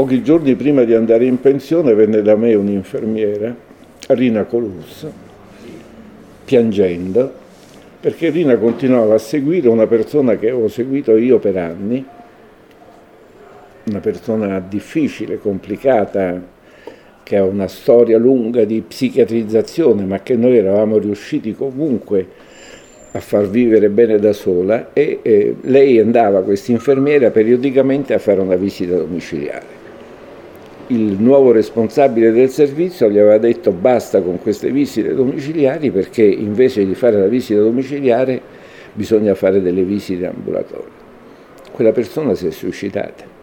Pochi giorni prima di andare in pensione venne da me un'infermiera, Rina Colus, piangendo, perché Rina continuava a seguire una persona che avevo seguito io per anni, una persona difficile, complicata, che ha una storia lunga di psichiatrizzazione, ma che noi eravamo riusciti comunque a far vivere bene da sola e eh, lei andava, questa infermiera, periodicamente a fare una visita domiciliare il nuovo responsabile del servizio gli aveva detto basta con queste visite domiciliari perché invece di fare la visita domiciliare bisogna fare delle visite ambulatorie. Quella persona si è suicidata.